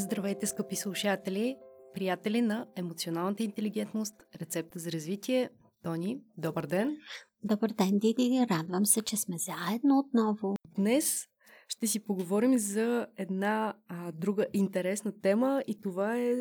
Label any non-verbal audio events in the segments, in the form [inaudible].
Здравейте, скъпи слушатели, приятели на емоционалната интелигентност, рецепта за развитие. Тони, добър ден! Добър ден, Диди! Радвам се, че сме заедно отново. Днес ще си поговорим за една а, друга интересна тема и това е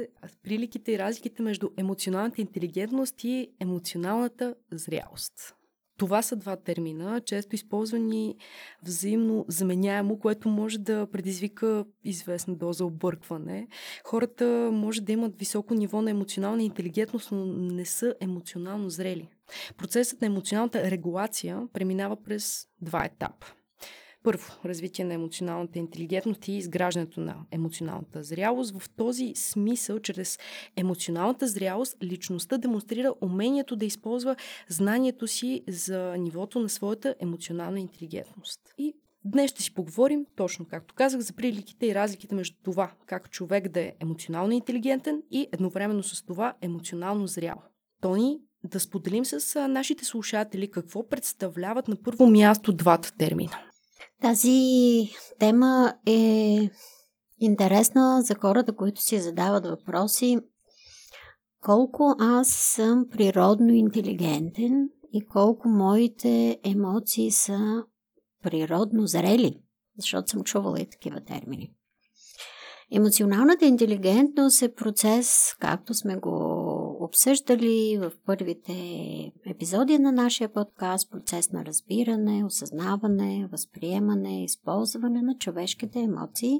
приликите и разликите между емоционалната интелигентност и емоционалната зрялост. Това са два термина, често използвани взаимно заменяемо, което може да предизвика известна доза объркване. Хората може да имат високо ниво на емоционална интелигентност, но не са емоционално зрели. Процесът на емоционалната регулация преминава през два етапа. Първо, развитие на емоционалната интелигентност и изграждането на емоционалната зрялост. В този смисъл, чрез емоционалната зрялост, личността демонстрира умението да използва знанието си за нивото на своята емоционална интелигентност. И Днес ще си поговорим, точно както казах, за приликите и разликите между това, как човек да е емоционално интелигентен и едновременно с това емоционално зрял. Тони, да споделим с нашите слушатели какво представляват на първо място двата термина. Тази тема е интересна за хората, които си задават въпроси колко аз съм природно интелигентен и колко моите емоции са природно зрели, защото съм чувала и такива термини. Емоционалната интелигентност е процес, както сме го обсъждали в първите епизоди на нашия подкаст, процес на разбиране, осъзнаване, възприемане, използване на човешките емоции,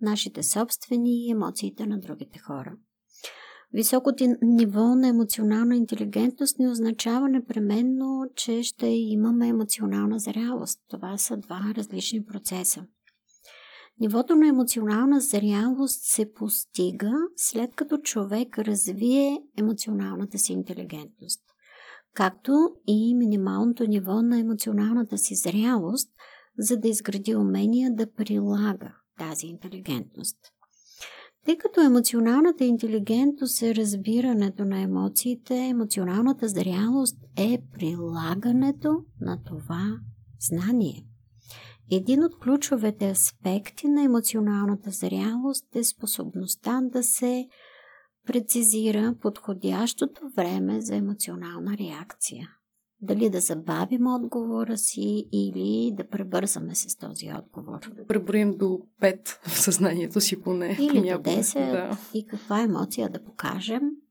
нашите собствени и емоциите на другите хора. Високото ниво на емоционална интелигентност не означава непременно, че ще имаме емоционална зрялост. Това са два различни процеса. Нивото на емоционална зрялост се постига след като човек развие емоционалната си интелигентност, както и минималното ниво на емоционалната си зрялост, за да изгради умения да прилага тази интелигентност. Тъй като емоционалната интелигентност е разбирането на емоциите, емоционалната зрялост е прилагането на това знание. Един от ключовете аспекти на емоционалната зрялост е способността да се прецизира подходящото време за емоционална реакция. Дали да забавим отговора си или да пребързаме с този отговор. Да преброим до 5 в съзнанието си поне. Или до 10 да. и каква емоция да покажем –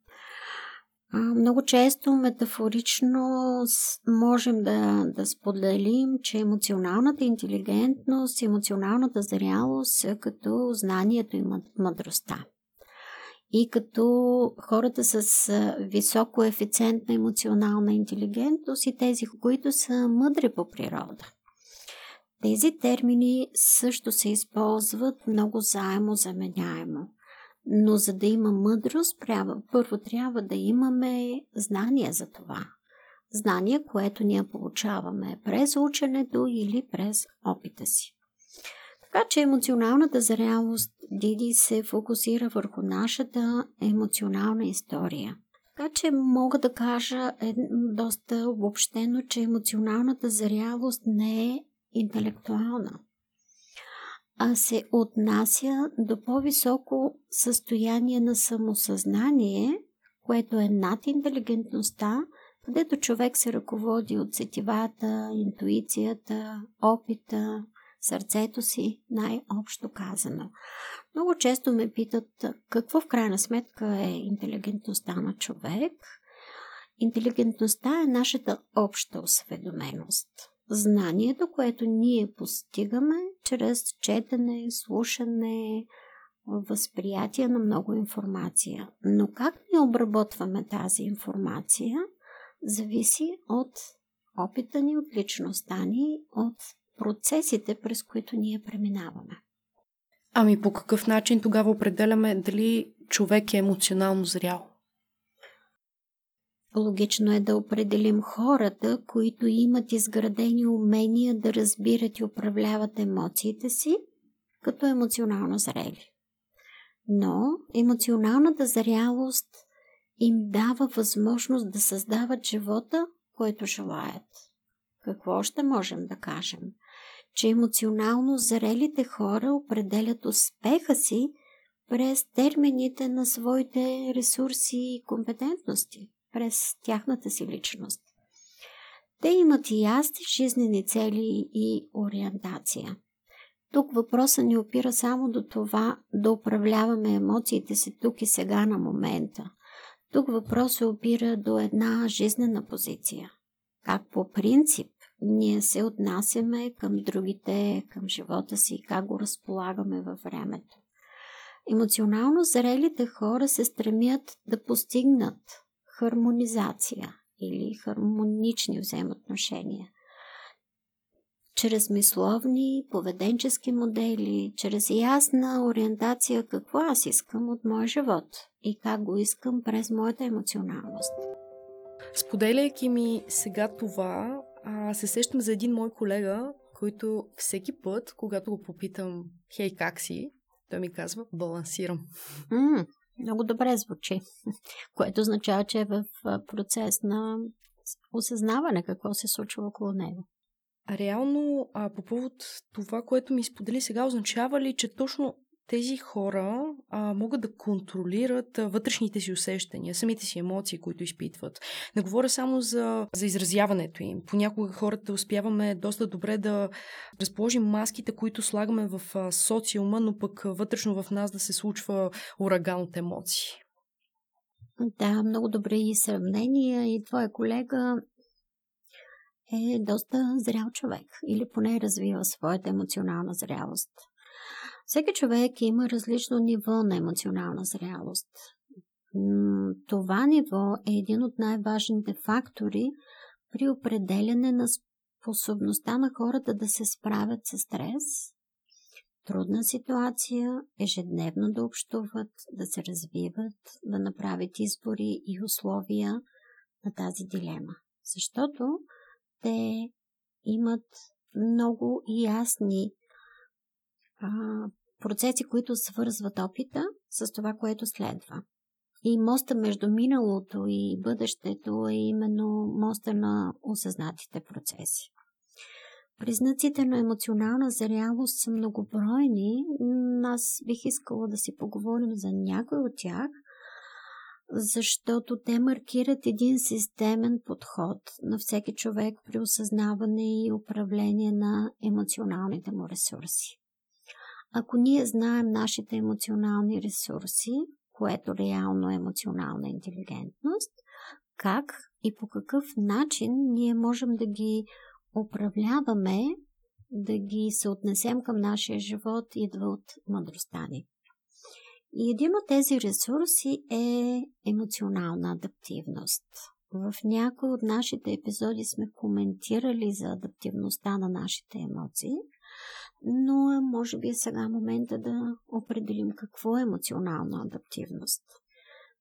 много често метафорично можем да, да споделим, че емоционалната интелигентност, емоционалната зрялост са като знанието и мъдростта. И като хората с висок коефициент на емоционална интелигентност и тези, които са мъдри по природа. Тези термини също се използват много заемо заменяемо. Но за да има мъдрост, първо трябва да имаме знания за това. Знание, което ние получаваме през ученето или през опита си. Така че емоционалната зрялост Диди се фокусира върху нашата емоционална история. Така че мога да кажа е, доста обобщено, че емоционалната зрялост не е интелектуална а се отнася до по-високо състояние на самосъзнание, което е над интелигентността, където човек се ръководи от сетивата, интуицията, опита, сърцето си, най-общо казано. Много често ме питат какво в крайна сметка е интелигентността на човек. Интелигентността е нашата обща осведоменост знанието, което ние постигаме чрез четене, слушане, възприятие на много информация. Но как ни обработваме тази информация, зависи от опита ни, от личността ни, от процесите, през които ние преминаваме. Ами по какъв начин тогава определяме дали човек е емоционално зрял? Логично е да определим хората, които имат изградени умения да разбират и управляват емоциите си, като емоционално зрели. Но емоционалната зрялост им дава възможност да създават живота, който желаят. Какво още можем да кажем? Че емоционално зрелите хора определят успеха си през термините на своите ресурси и компетентности, през тяхната си личност. Те имат и ясни жизнени цели и ориентация. Тук въпросът ни опира само до това да управляваме емоциите си тук и сега на момента. Тук въпросът опира до една жизнена позиция. Как по принцип ние се отнасяме към другите, към живота си и как го разполагаме във времето. Емоционално зрелите хора се стремят да постигнат хармонизация или хармонични взаимоотношения. Чрез мисловни, поведенчески модели, чрез ясна ориентация какво аз искам от моя живот и как го искам през моята емоционалност. Споделяйки ми сега това, а, се сещам за един мой колега, който всеки път, когато го попитам, хей, как си, той ми казва, балансирам. Mm, много добре звучи, [laughs] което означава, че е в процес на осъзнаване какво се случва около него. Реално, а, по повод това, което ми сподели сега, означава ли, че точно тези хора а, могат да контролират а, вътрешните си усещания, самите си емоции, които изпитват. Не говоря само за, за изразяването им. Понякога хората успяваме доста добре да разположим маските, които слагаме в а, социума, но пък вътрешно в нас да се случва ураган от емоции. Да, много добри сравнения и твоя колега е доста зрял човек или поне развива своята емоционална зрялост. Всеки човек има различно ниво на емоционална зрялост. Това ниво е един от най-важните фактори при определене на способността на хората да се справят с стрес, трудна ситуация, ежедневно да общуват, да се развиват, да направят избори и условия на тази дилема. Защото те имат много ясни а, процеси, които свързват опита с това, което следва. И моста между миналото и бъдещето е именно моста на осъзнатите процеси. Признаците на емоционална зрялост са многобройни. Аз бих искала да си поговорим за някой от тях, защото те маркират един системен подход на всеки човек при осъзнаване и управление на емоционалните му ресурси. Ако ние знаем нашите емоционални ресурси, което реално е емоционална интелигентност, как и по какъв начин ние можем да ги управляваме, да ги съотнесем към нашия живот, идва от мъдростта ни. И един от тези ресурси е емоционална адаптивност. В някои от нашите епизоди сме коментирали за адаптивността на нашите емоции – но може би е сега момента да определим какво е емоционална адаптивност.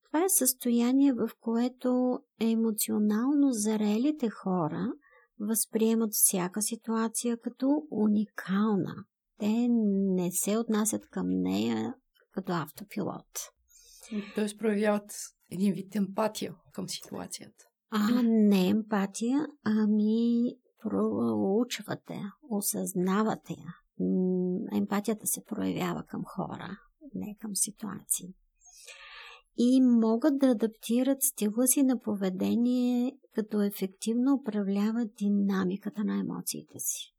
Това е състояние, в което емоционално зарелите хора възприемат всяка ситуация като уникална. Те не се отнасят към нея като автопилот. Тоест проявяват един вид емпатия към ситуацията. А, не емпатия, ами проучвате, осъзнавате я. Емпатията се проявява към хора, не към ситуации. И могат да адаптират стила си на поведение, като ефективно управляват динамиката на емоциите си.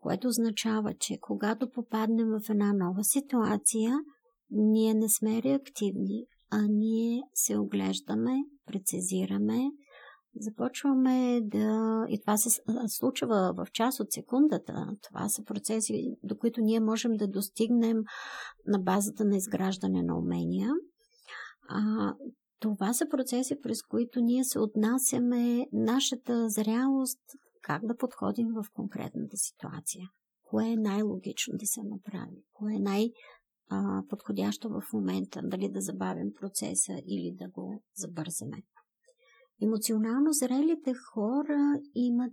Което означава, че когато попаднем в една нова ситуация, ние не сме реактивни, а ние се оглеждаме, прецизираме, започваме да... И това се случва в част от секундата. Това са процеси, до които ние можем да достигнем на базата на изграждане на умения. А, това са процеси, през които ние се отнасяме нашата зрялост, как да подходим в конкретната ситуация. Кое е най-логично да се направи? Кое е най- подходящо в момента, дали да забавим процеса или да го забързаме. Емоционално зрелите хора имат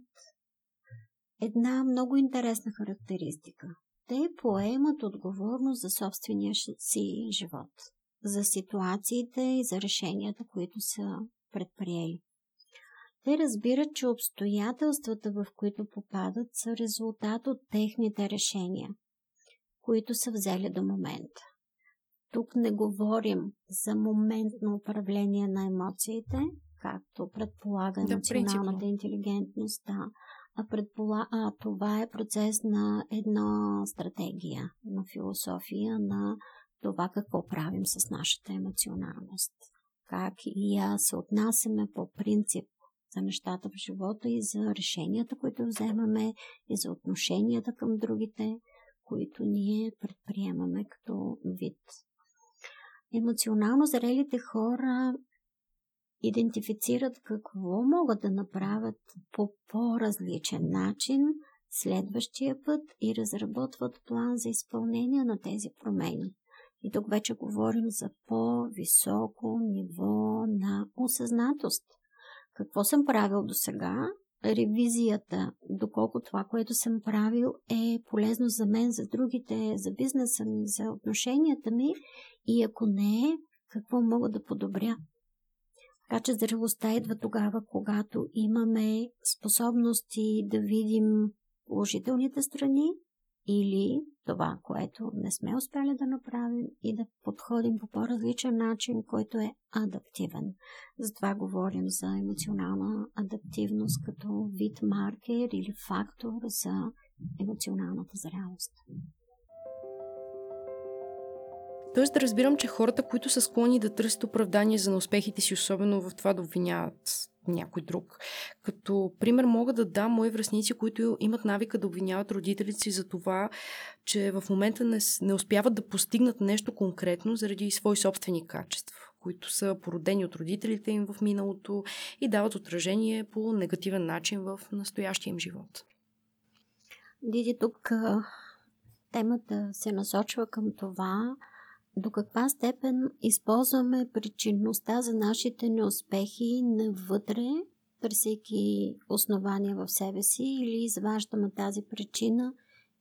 една много интересна характеристика. Те поемат отговорност за собствения си живот, за ситуациите и за решенията, които са предприели. Те разбират, че обстоятелствата, в които попадат, са резултат от техните решения, които са взели до момента. тук не говорим за моментно управление на емоциите, както предполага да, интелигентност, да, а, предпола... а това е процес на една стратегия, на философия, на това какво правим с нашата емоционалност. Как и аз се отнасяме по принцип за нещата в живота и за решенията, които вземаме и за отношенията към другите, които ние предприемаме като вид. Емоционално зрелите хора идентифицират какво могат да направят по по-различен начин следващия път и разработват план за изпълнение на тези промени. И тук вече говорим за по-високо ниво на осъзнатост. Какво съм правил до сега? Ревизията, доколко това, което съм правил е полезно за мен, за другите, за бизнеса ми, за отношенията ми и ако не е, какво мога да подобря. Така че зрелостта идва тогава, когато имаме способности да видим положителните страни или това, което не сме успяли да направим и да подходим по по-различен начин, който е адаптивен. Затова говорим за емоционална адаптивност като вид маркер или фактор за емоционалната зрялост. Тоест да разбирам, че хората, които са склонни да търсят оправдание за неуспехите си, особено в това да обвиняват някой друг. Като пример мога да дам мои връзници, които имат навика да обвиняват родителите си за това, че в момента не, не успяват да постигнат нещо конкретно заради свои собствени качества, които са породени от родителите им в миналото и дават отражение по негативен начин в настоящия им живот. Диди, тук темата се насочва към това, до каква степен използваме причинността за нашите неуспехи навътре, търсейки основания в себе си или изваждаме тази причина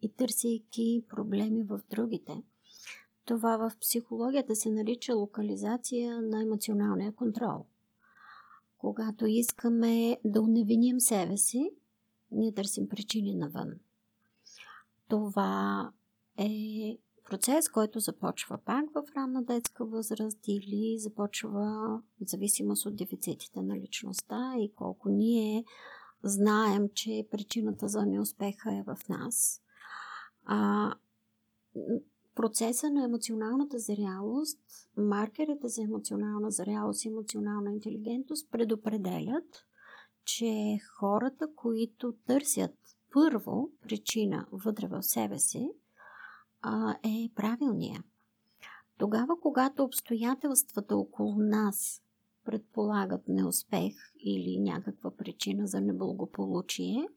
и търсейки проблеми в другите. Това в психологията се нарича локализация на емоционалния контрол. Когато искаме да уневиним себе си, ние търсим причини навън. Това е процес, който започва пак в ранна детска възраст или започва в зависимост от дефицитите на личността и колко ние знаем, че причината за неуспеха е в нас. А, процеса на емоционалната зрялост, маркерите за емоционална зрялост и емоционална интелигентност предопределят, че хората, които търсят първо причина вътре в себе си, е правилния. Тогава, когато обстоятелствата около нас предполагат неуспех или някаква причина за неблагополучие,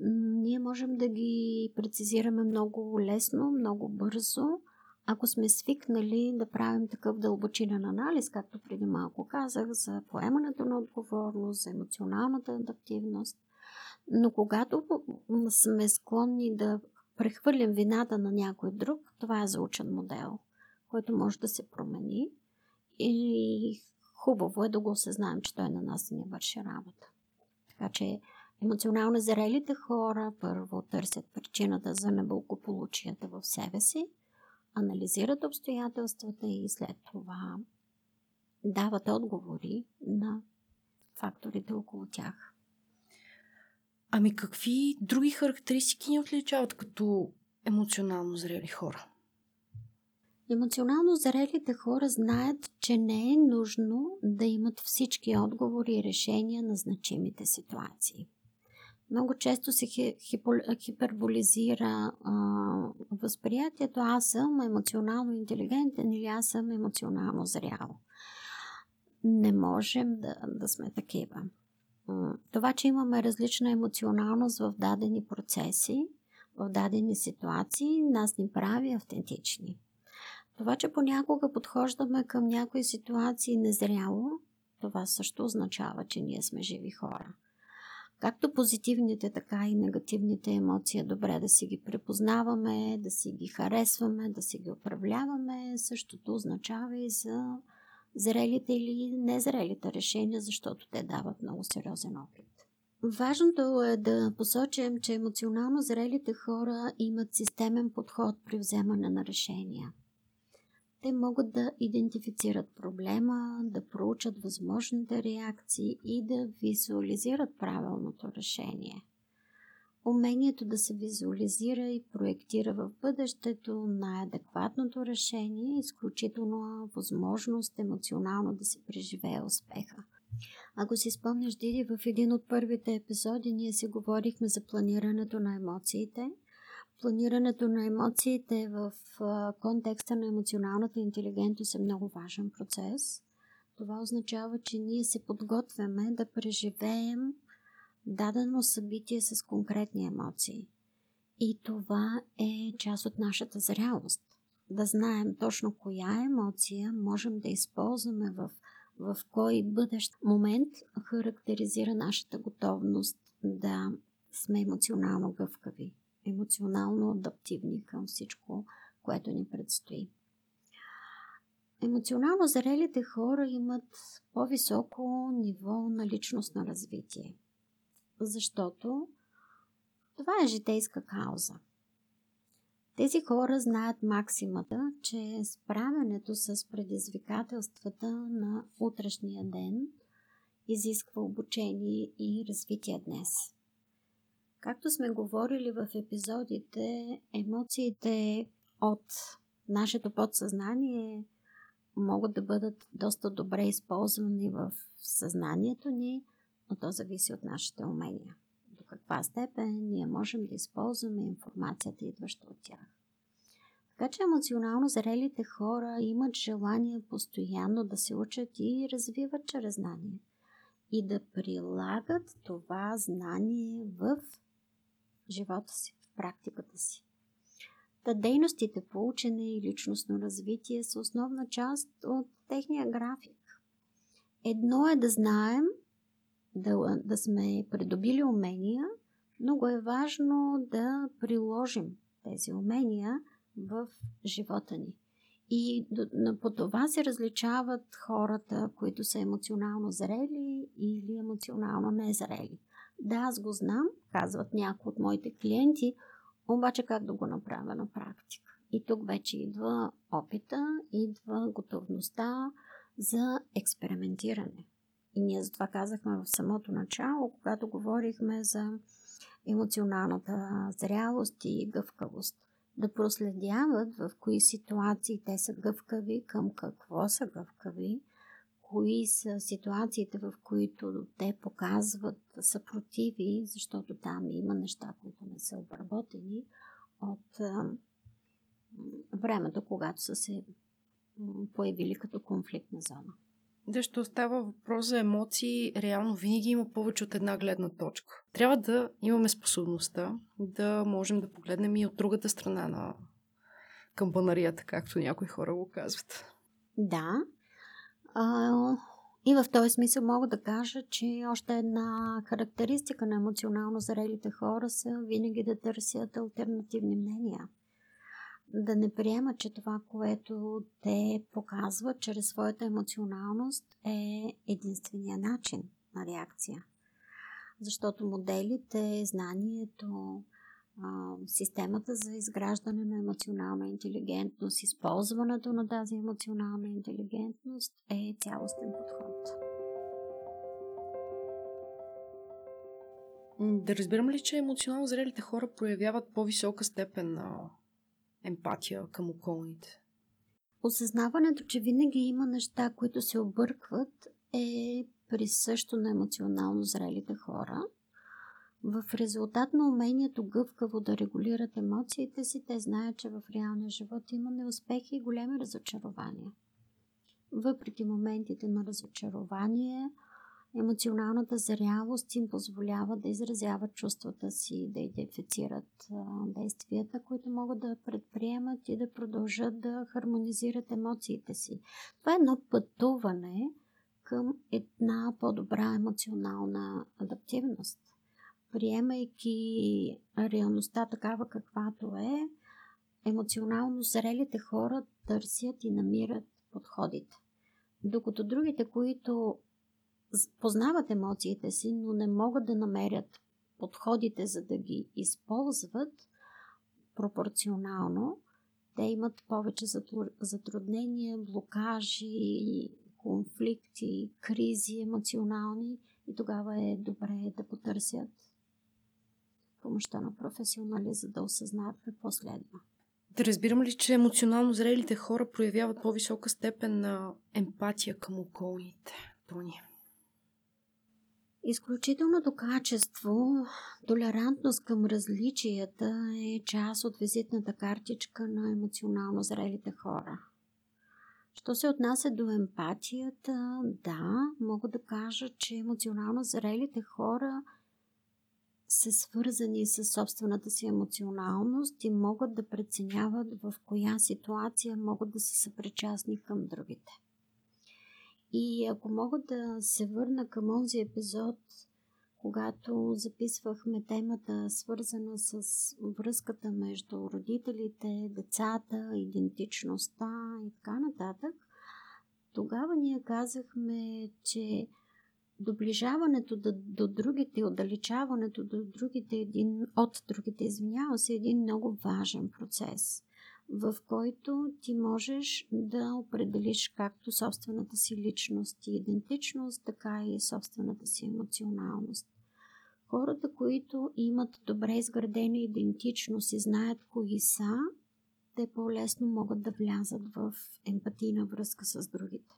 ние можем да ги прецизираме много лесно, много бързо, ако сме свикнали да правим такъв дълбочинен анализ, както преди малко казах, за поемането на отговорност, за емоционалната адаптивност. Но когато сме склонни да прехвърлим вината на някой друг, това е заучен модел, който може да се промени и хубаво е да го осъзнаем, че той на нас не върши работа. Така че емоционално зрелите хора първо търсят причината за неблагополучията в себе си, анализират обстоятелствата и след това дават отговори на факторите около тях. Ами какви други характеристики ни отличават като емоционално зрели хора? Емоционално зрелите хора знаят, че не е нужно да имат всички отговори и решения на значимите ситуации. Много често се хиперболизира а, възприятието аз съм емоционално интелигентен или аз съм емоционално зрял. Не можем да, да сме такива. Това, че имаме различна емоционалност в дадени процеси, в дадени ситуации, нас ни прави автентични. Това, че понякога подхождаме към някои ситуации незряло, това също означава, че ние сме живи хора. Както позитивните, така и негативните емоции е добре да си ги препознаваме, да си ги харесваме, да си ги управляваме. Същото означава и за зрелите или незрелите решения, защото те дават много сериозен опит. Важното е да посочим, че емоционално зрелите хора имат системен подход при вземане на решения. те могат да идентифицират проблема, да проучат възможните реакции и да визуализират правилното решение. Умението да се визуализира и проектира в бъдещето най-адекватното решение изключително възможност емоционално да се преживее успеха. Ако си спомняш, Диди, в един от първите епизоди ние си говорихме за планирането на емоциите. Планирането на емоциите в контекста на емоционалната интелигентност е много важен процес. Това означава, че ние се подготвяме да преживеем дадено събитие с конкретни емоции. И това е част от нашата зрялост. Да знаем точно коя емоция можем да използваме в, в кой бъдещ момент характеризира нашата готовност да сме емоционално гъвкави, емоционално адаптивни към всичко, което ни предстои. Емоционално зрелите хора имат по-високо ниво на личностно развитие – защото това е житейска кауза. Тези хора знаят максимата, че справянето с предизвикателствата на утрешния ден изисква обучение и развитие днес. Както сме говорили в епизодите, емоциите от нашето подсъзнание могат да бъдат доста добре използвани в съзнанието ни – но то зависи от нашите умения. До каква степен ние можем да използваме информацията, идваща от тях. Така че емоционално зрелите хора имат желание постоянно да се учат и развиват чрез знание. И да прилагат това знание в живота си, в практиката си. Та дейностите по учене и личностно развитие са основна част от техния график. Едно е да знаем да, да сме придобили умения, много е важно да приложим тези умения в живота ни. И по това се различават хората, които са емоционално зрели или емоционално незрели. Да, аз го знам, казват някои от моите клиенти, обаче как да го направя на практика? И тук вече идва опита, идва готовността за експериментиране. И ние затова казахме в самото начало, когато говорихме за емоционалната зрялост и гъвкавост. Да проследяват в кои ситуации те са гъвкави, към какво са гъвкави, кои са ситуациите, в които те показват съпротиви, защото там има неща, които не са обработени от времето, когато са се появили като конфликтна зона. Защо става въпрос за емоции, реално винаги има повече от една гледна точка. Трябва да имаме способността да можем да погледнем и от другата страна на камбанарията, както някои хора го казват. Да. А, и в този смисъл мога да кажа, че още една характеристика на емоционално зрелите хора са винаги да търсят альтернативни мнения да не приемат, че това, което те показват чрез своята емоционалност е единствения начин на реакция. Защото моделите, знанието, системата за изграждане на емоционална интелигентност, използването на тази емоционална интелигентност е цялостен подход. Да разбирам ли, че емоционално зрелите хора проявяват по-висока степен на емпатия към околните. Осъзнаването, че винаги има неща, които се объркват, е присъщо на емоционално зрелите хора. В резултат на умението гъвкаво да регулират емоциите си, те знаят, че в реалния живот има неуспехи и големи разочарования. Въпреки моментите на разочарование, Емоционалната зрялост им позволява да изразяват чувствата си, да идентифицират действията, които могат да предприемат и да продължат да хармонизират емоциите си. Това е едно пътуване към една по-добра емоционална адаптивност. Приемайки реалността такава каквато е, емоционално зрелите хора търсят и намират подходите. Докато другите, които познават емоциите си, но не могат да намерят подходите, за да ги използват пропорционално, те имат повече затруднения, блокажи, конфликти, кризи емоционални и тогава е добре да потърсят помощта на професионали, за да осъзнаят какво следва. Да разбирам ли, че емоционално зрелите хора проявяват по-висока степен на емпатия към околните? Тони. Изключителното качество, толерантност към различията е част от визитната картичка на емоционално зрелите хора. Що се отнася до емпатията, да, мога да кажа, че емоционално зрелите хора са свързани с собствената си емоционалност и могат да преценяват в коя ситуация могат да са съпричастни към другите. И ако мога да се върна към този епизод, когато записвахме темата, свързана с връзката между родителите, децата, идентичността и така нататък, тогава ние казахме, че доближаването до, до другите, отдалечаването до другите, един, от другите, извинява се, е един много важен процес в който ти можеш да определиш както собствената си личност и идентичност, така и собствената си емоционалност. Хората, които имат добре изградена идентичност и знаят кои са, те по-лесно могат да влязат в емпатийна връзка с другите.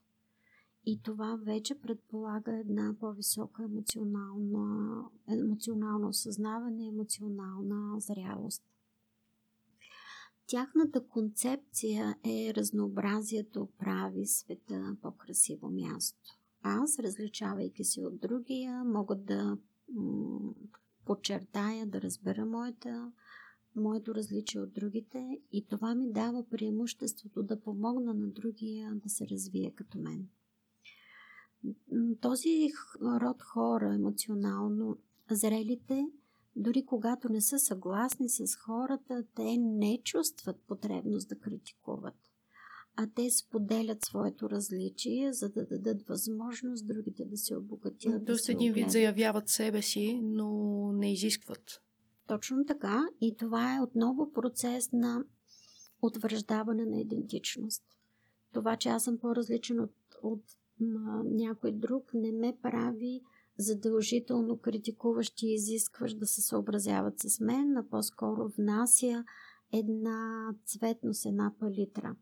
И това вече предполага една по-висока емоционална, емоционално осъзнаване, емоционална зрялост. Тяхната концепция е разнообразието прави света по-красиво място. Аз, различавайки се от другия, мога да м- подчертая, да разбера моята, моето различие от другите и това ми дава преимуществото да помогна на другия да се развие като мен. Този род хора, емоционално зрелите, дори когато не са съгласни с хората, те не чувстват потребност да критикуват, а те споделят своето различие, за да дадат възможност другите да се обогатят. Тоест да един вид заявяват себе си, но не изискват. Точно така. И това е отново процес на утвърждаване на идентичност. Това, че аз съм по-различен от, от на някой друг, не ме прави задължително критикуващ и изискващ да се съобразяват с мен, а по-скоро внася една цветност, една палитра.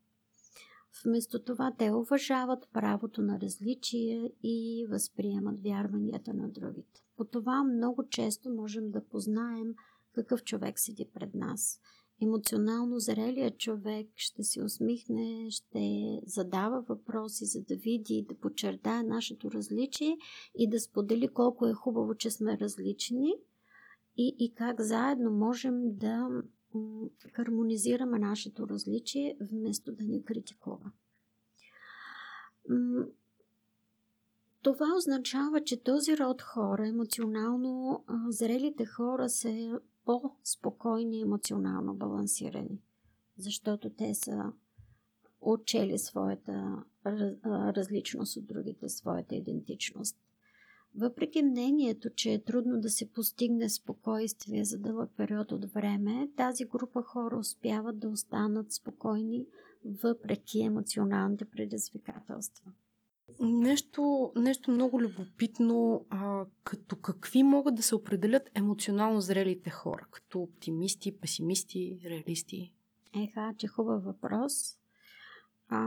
Вместо това те уважават правото на различие и възприемат вярванията на другите. По това много често можем да познаем какъв човек седи пред нас – емоционално зрелият човек ще се усмихне, ще задава въпроси, за да види, да подчертая нашето различие и да сподели колко е хубаво, че сме различни и, и как заедно можем да хармонизираме нашето различие, вместо да ни критикува. Това означава, че този род хора, емоционално зрелите хора, се по-спокойни емоционално балансирани, защото те са отчели своята различност от другите, своята идентичност. Въпреки мнението, че е трудно да се постигне спокойствие за дълъг период от време, тази група хора успяват да останат спокойни въпреки емоционалните предизвикателства. Нещо, нещо много любопитно, а, като какви могат да се определят емоционално зрелите хора, като оптимисти, песимисти, реалисти? Еха, че хубав въпрос. А,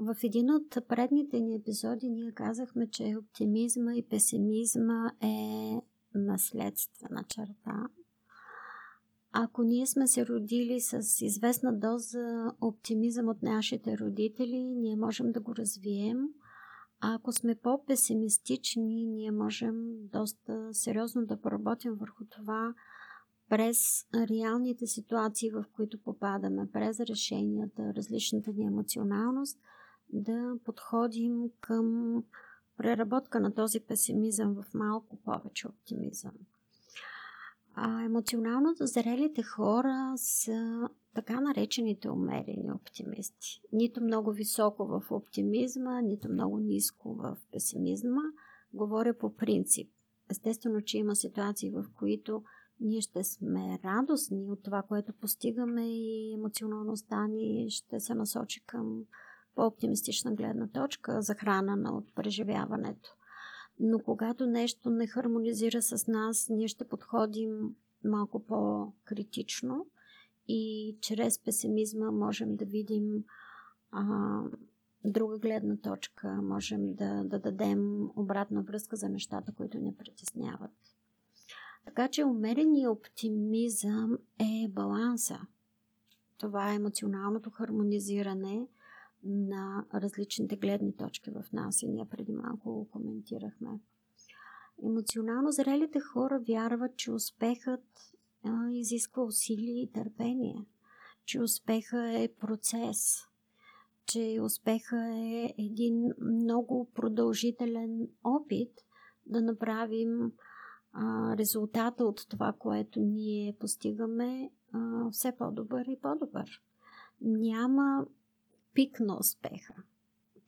в един от предните ни епизоди ние казахме, че оптимизма и песимизма е наследствена черта. Ако ние сме се родили с известна доза оптимизъм от нашите родители, ние можем да го развием – а ако сме по-песимистични, ние можем доста сериозно да поработим върху това през реалните ситуации, в които попадаме, през решенията, различната ни емоционалност, да подходим към преработка на този песимизъм в малко повече оптимизъм. А емоционално зрелите хора са така наречените умерени оптимисти. Нито много високо в оптимизма, нито много ниско в песимизма. Говоря по принцип. Естествено, че има ситуации, в които ние ще сме радостни от това, което постигаме и емоционалността ни ще се насочи към по-оптимистична гледна точка, захранена от преживяването. Но когато нещо не хармонизира с нас, ние ще подходим малко по-критично и чрез песимизма можем да видим а, друга гледна точка, можем да, да дадем обратна връзка за нещата, които ни притесняват. Така че умереният оптимизъм е баланса. Това е емоционалното хармонизиране на различните гледни точки в нас и ние преди малко го коментирахме. Емоционално зрелите хора вярват, че успехът а, изисква усилие и търпение, че успеха е процес, че успеха е един много продължителен опит да направим а, резултата от това, което ние постигаме, а, все по-добър и по-добър. Няма пик на успеха,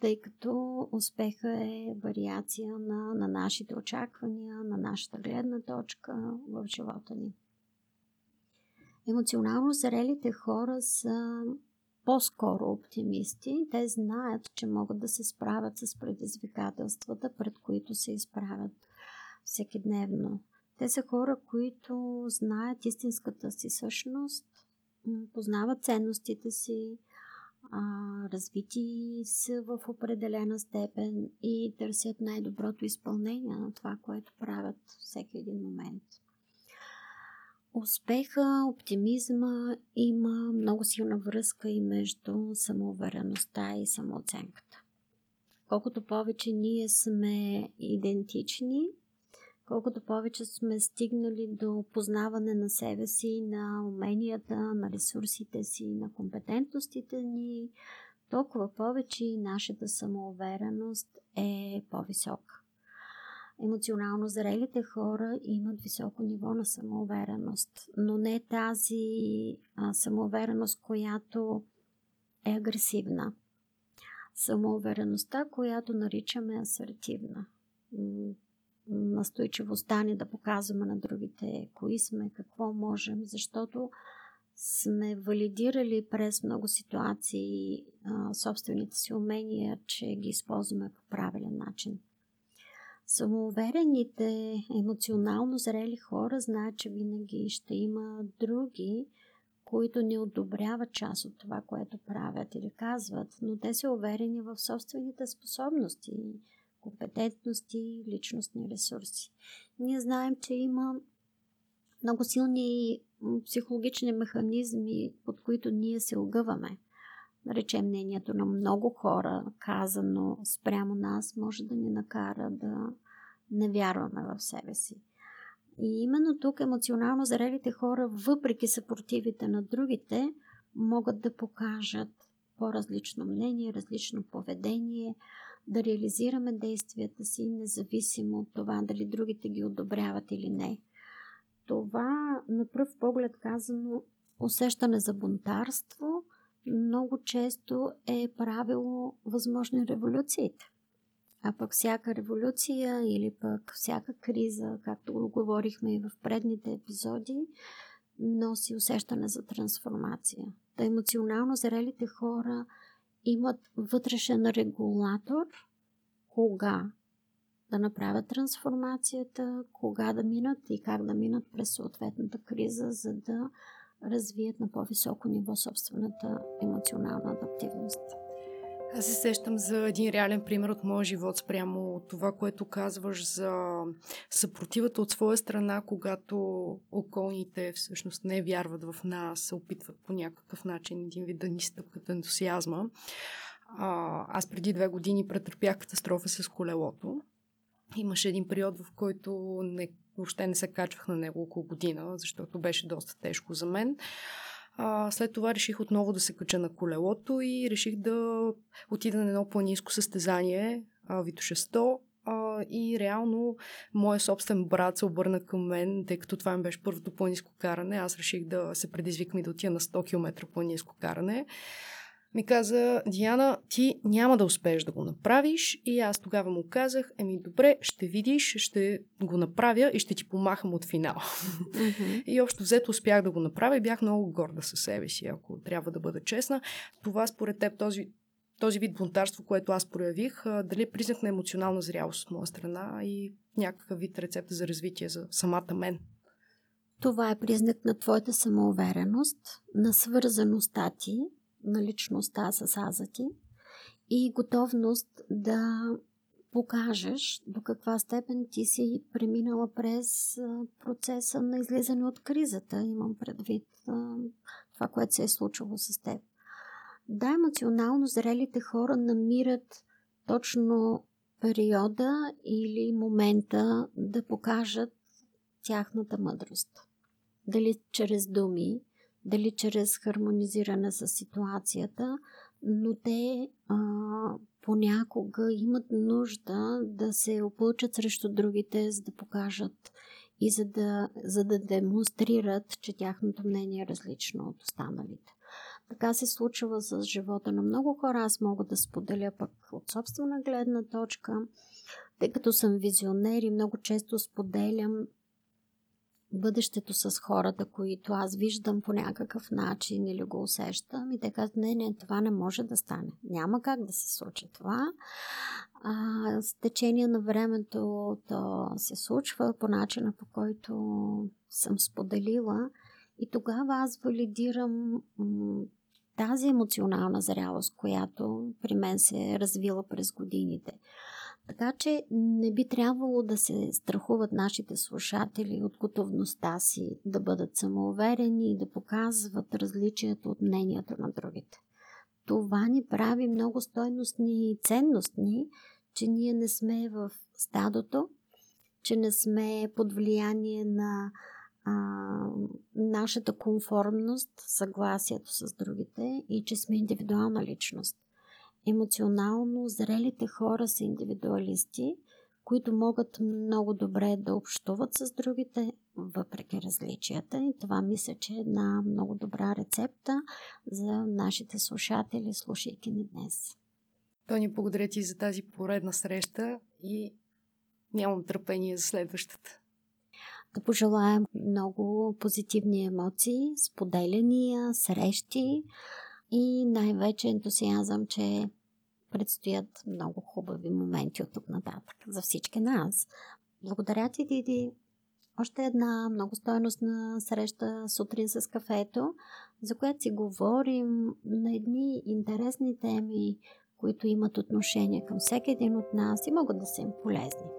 тъй като успеха е вариация на, на нашите очаквания, на нашата гледна точка в живота ни. Емоционално зрелите хора са по-скоро оптимисти. Те знаят, че могат да се справят с предизвикателствата, пред които се изправят всеки дневно. Те са хора, които знаят истинската си същност, познават ценностите си, а, развити са в определена степен и търсят най-доброто изпълнение на това, което правят всеки един момент. Успеха, оптимизма има много силна връзка и между самоувереността и самооценката. Колкото повече ние сме идентични, колкото повече сме стигнали до познаване на себе си, на уменията, на ресурсите си, на компетентностите ни, толкова повече и нашата самоувереност е по-висока. Емоционално зрелите хора имат високо ниво на самоувереност, но не тази а, самоувереност, която е агресивна. Самоувереността, която наричаме асертивна настойчивостта ни да показваме на другите кои сме, какво можем, защото сме валидирали през много ситуации а, собствените си умения, че ги използваме по правилен начин. Самоуверените, емоционално зрели хора знаят, че винаги ще има други, които не одобряват част от това, което правят или казват, но те са уверени в собствените способности компетентности, личностни ресурси. Ние знаем, че има много силни психологични механизми, под които ние се огъваме. Наречем мнението на много хора, казано спрямо нас, може да ни накара да не вярваме в себе си. И именно тук емоционално зрелите хора, въпреки съпротивите на другите, могат да покажат по-различно мнение, различно поведение, да реализираме действията си, независимо от това дали другите ги одобряват или не. Това, на пръв поглед казано, усещане за бунтарство много често е правило възможни революциите. А пък всяка революция или пък всяка криза, както го говорихме и в предните епизоди, носи усещане за трансформация. Та емоционално зрелите хора – имат вътрешен регулатор кога да направят трансформацията, кога да минат и как да минат през съответната криза, за да развият на по-високо ниво собствената емоционална адаптивност. Аз се сещам за един реален пример от моя живот спрямо това, което казваш за съпротивата от своя страна, когато околните всъщност не вярват в нас, се опитват по някакъв начин един вид да ни стъпкат ентусиазма. Аз преди две години претърпях катастрофа с колелото. Имаше един период, в който не, въобще не се качвах на него около година, защото беше доста тежко за мен. А, след това реших отново да се кача на колелото и реших да отида на едно планинско състезание, Витоше 100, а, и реално моят собствен брат се обърна към мен, тъй като това ми беше първото планинско каране. Аз реших да се предизвикам и да отида на 100 км планинско каране. Ми каза, Диана, ти няма да успееш да го направиш. И аз тогава му казах, еми добре, ще видиш, ще го направя и ще ти помахам от финала. Mm-hmm. и общо взето успях да го направя и бях много горда със себе си, ако трябва да бъда честна. Това според теб, този, този вид бунтарство, което аз проявих, дали е признак на емоционална зрялост от моя страна и някакъв вид рецепта за развитие за самата мен. Това е признак на твоята самоувереност, на свързаността ти, на личността с аза ти и готовност да покажеш до каква степен ти си преминала през процеса на излизане от кризата. Имам предвид това, което се е случило с теб. Да, емоционално зрелите хора намират точно периода или момента да покажат тяхната мъдрост. Дали чрез думи, дали чрез хармонизиране с ситуацията, но те а, понякога имат нужда да се опълчат срещу другите, за да покажат и за да, за да демонстрират, че тяхното мнение е различно от останалите. Така се случва с живота на много хора. Аз мога да споделя пък от собствена гледна точка, тъй като съм визионер и много често споделям бъдещето с хората, които аз виждам по някакъв начин или го усещам и те казват, не, не, това не може да стане. Няма как да се случи това. А, с течение на времето то се случва по начина, по който съм споделила и тогава аз валидирам тази емоционална зрялост, която при мен се е развила през годините. Така че не би трябвало да се страхуват нашите слушатели от готовността си да бъдат самоуверени и да показват различието от мнението на другите. Това ни прави много стойностни и ценностни, че ние не сме в стадото, че не сме под влияние на а, нашата конформност, съгласието с другите и че сме индивидуална личност. Емоционално зрелите хора са индивидуалисти, които могат много добре да общуват с другите, въпреки различията. И това мисля, че е една много добра рецепта за нашите слушатели, слушайки ни днес. Тони, благодаря ти за тази поредна среща и нямам търпение за следващата. Да пожелаем много позитивни емоции, споделяния, срещи и най-вече ентусиазъм, че предстоят много хубави моменти от тук нататък за всички нас. Благодаря ти, Диди. Още една много стойностна среща сутрин с кафето, за която си говорим на едни интересни теми, които имат отношение към всеки един от нас и могат да са им полезни.